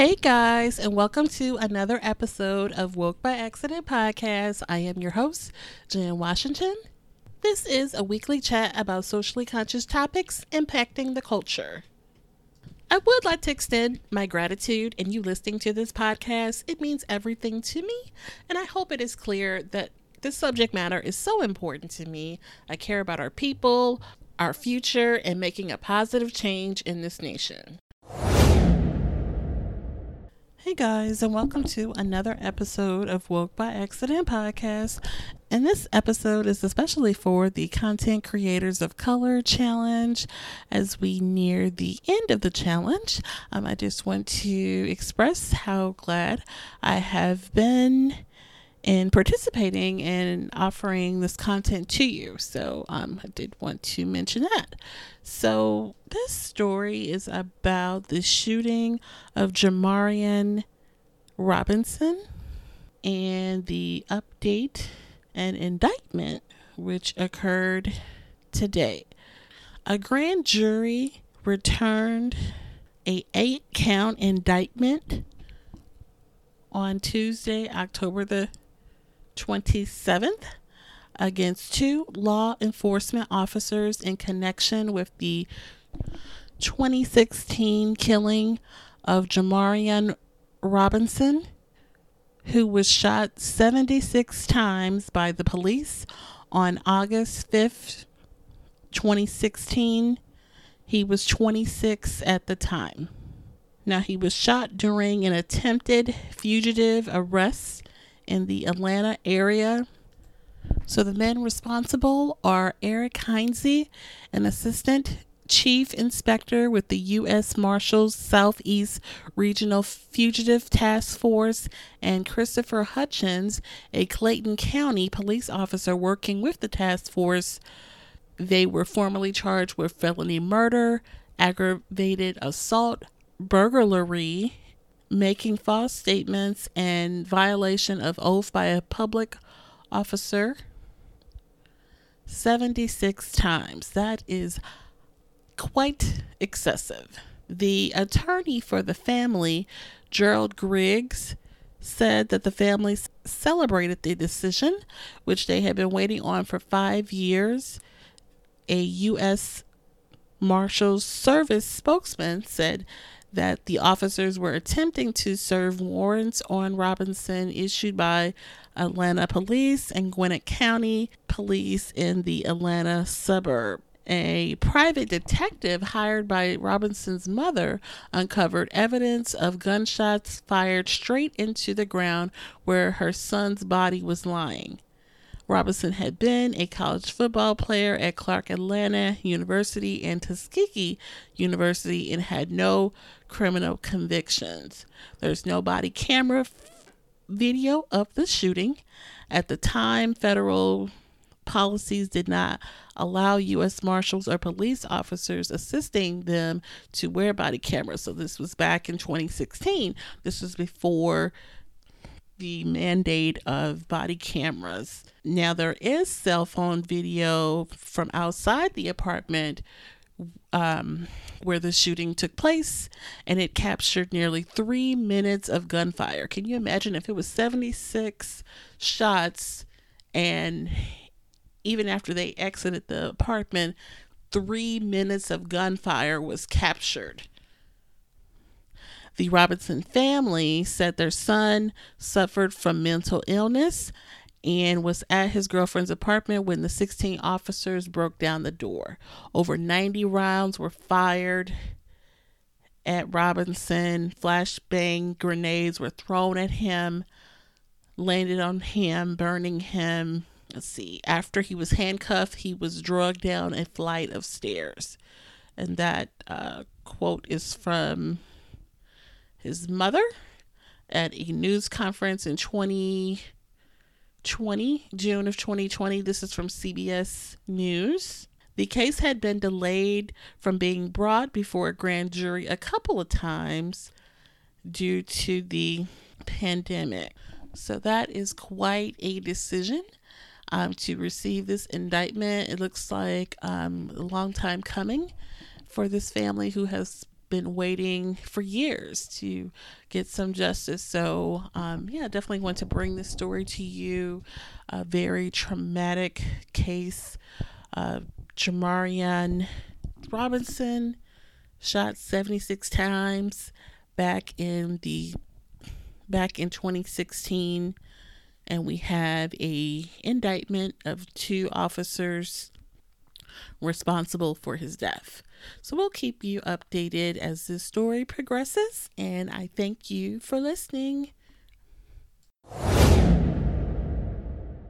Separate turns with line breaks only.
Hey guys, and welcome to another episode of Woke by Accident podcast. I am your host, Jen Washington. This is a weekly chat about socially conscious topics impacting the culture. I would like to extend my gratitude in you listening to this podcast. It means everything to me, and I hope it is clear that this subject matter is so important to me. I care about our people, our future, and making a positive change in this nation. Hey guys, and welcome to another episode of Woke by Accident podcast. And this episode is especially for the Content Creators of Color Challenge. As we near the end of the challenge, um, I just want to express how glad I have been in participating and offering this content to you. So um, I did want to mention that. So this story is about the shooting of Jamarion Robinson and the update and indictment which occurred today. A grand jury returned a eight count indictment on Tuesday, October the 27th against two law enforcement officers in connection with the 2016 killing of Jamarion Robinson, who was shot 76 times by the police on August 5th, 2016. He was 26 at the time. Now, he was shot during an attempted fugitive arrest in the Atlanta area. So the men responsible are Eric Heinze, an assistant chief inspector with the U.S. Marshals Southeast Regional Fugitive Task Force, and Christopher Hutchins, a Clayton County police officer working with the task force. They were formally charged with felony murder, aggravated assault, burglary, making false statements and violation of oath by a public officer 76 times. That is quite excessive. The attorney for the family, Gerald Griggs, said that the family celebrated the decision, which they had been waiting on for five years. A U.S. Marshals Service spokesman said that the officers were attempting to serve warrants on Robinson issued by Atlanta Police and Gwinnett County Police in the Atlanta suburb. A private detective hired by Robinson's mother uncovered evidence of gunshots fired straight into the ground where her son's body was lying. Robinson had been a college football player at Clark Atlanta University and Tuskegee University and had no criminal convictions. There's no body camera f- video of the shooting. At the time, federal policies did not allow U.S. Marshals or police officers assisting them to wear body cameras. So this was back in 2016. This was before the mandate of body cameras. Now, there is cell phone video from outside the apartment um, where the shooting took place, and it captured nearly three minutes of gunfire. Can you imagine if it was 76 shots and even after they exited the apartment, three minutes of gunfire was captured? The Robinson family said their son suffered from mental illness and was at his girlfriend's apartment when the 16 officers broke down the door. Over 90 rounds were fired at Robinson. Flashbang grenades were thrown at him, landed on him, burning him. Let's see. After he was handcuffed, he was drugged down a flight of stairs. And that uh, quote is from his mother at a news conference in 2020, June of 2020. This is from CBS News. The case had been delayed from being brought before a grand jury a couple of times due to the pandemic. So that is quite a decision um, to receive this indictment. It looks like um, a long time coming for this family who has been waiting for years to get some justice. So, um, yeah, definitely want to bring this story to you. A very traumatic case. Uh, Jamarion Robinson shot 76 times back in the back in 2016 and we have a indictment of two officers responsible for his death. So we'll keep you updated as this story progresses, and I thank you for listening.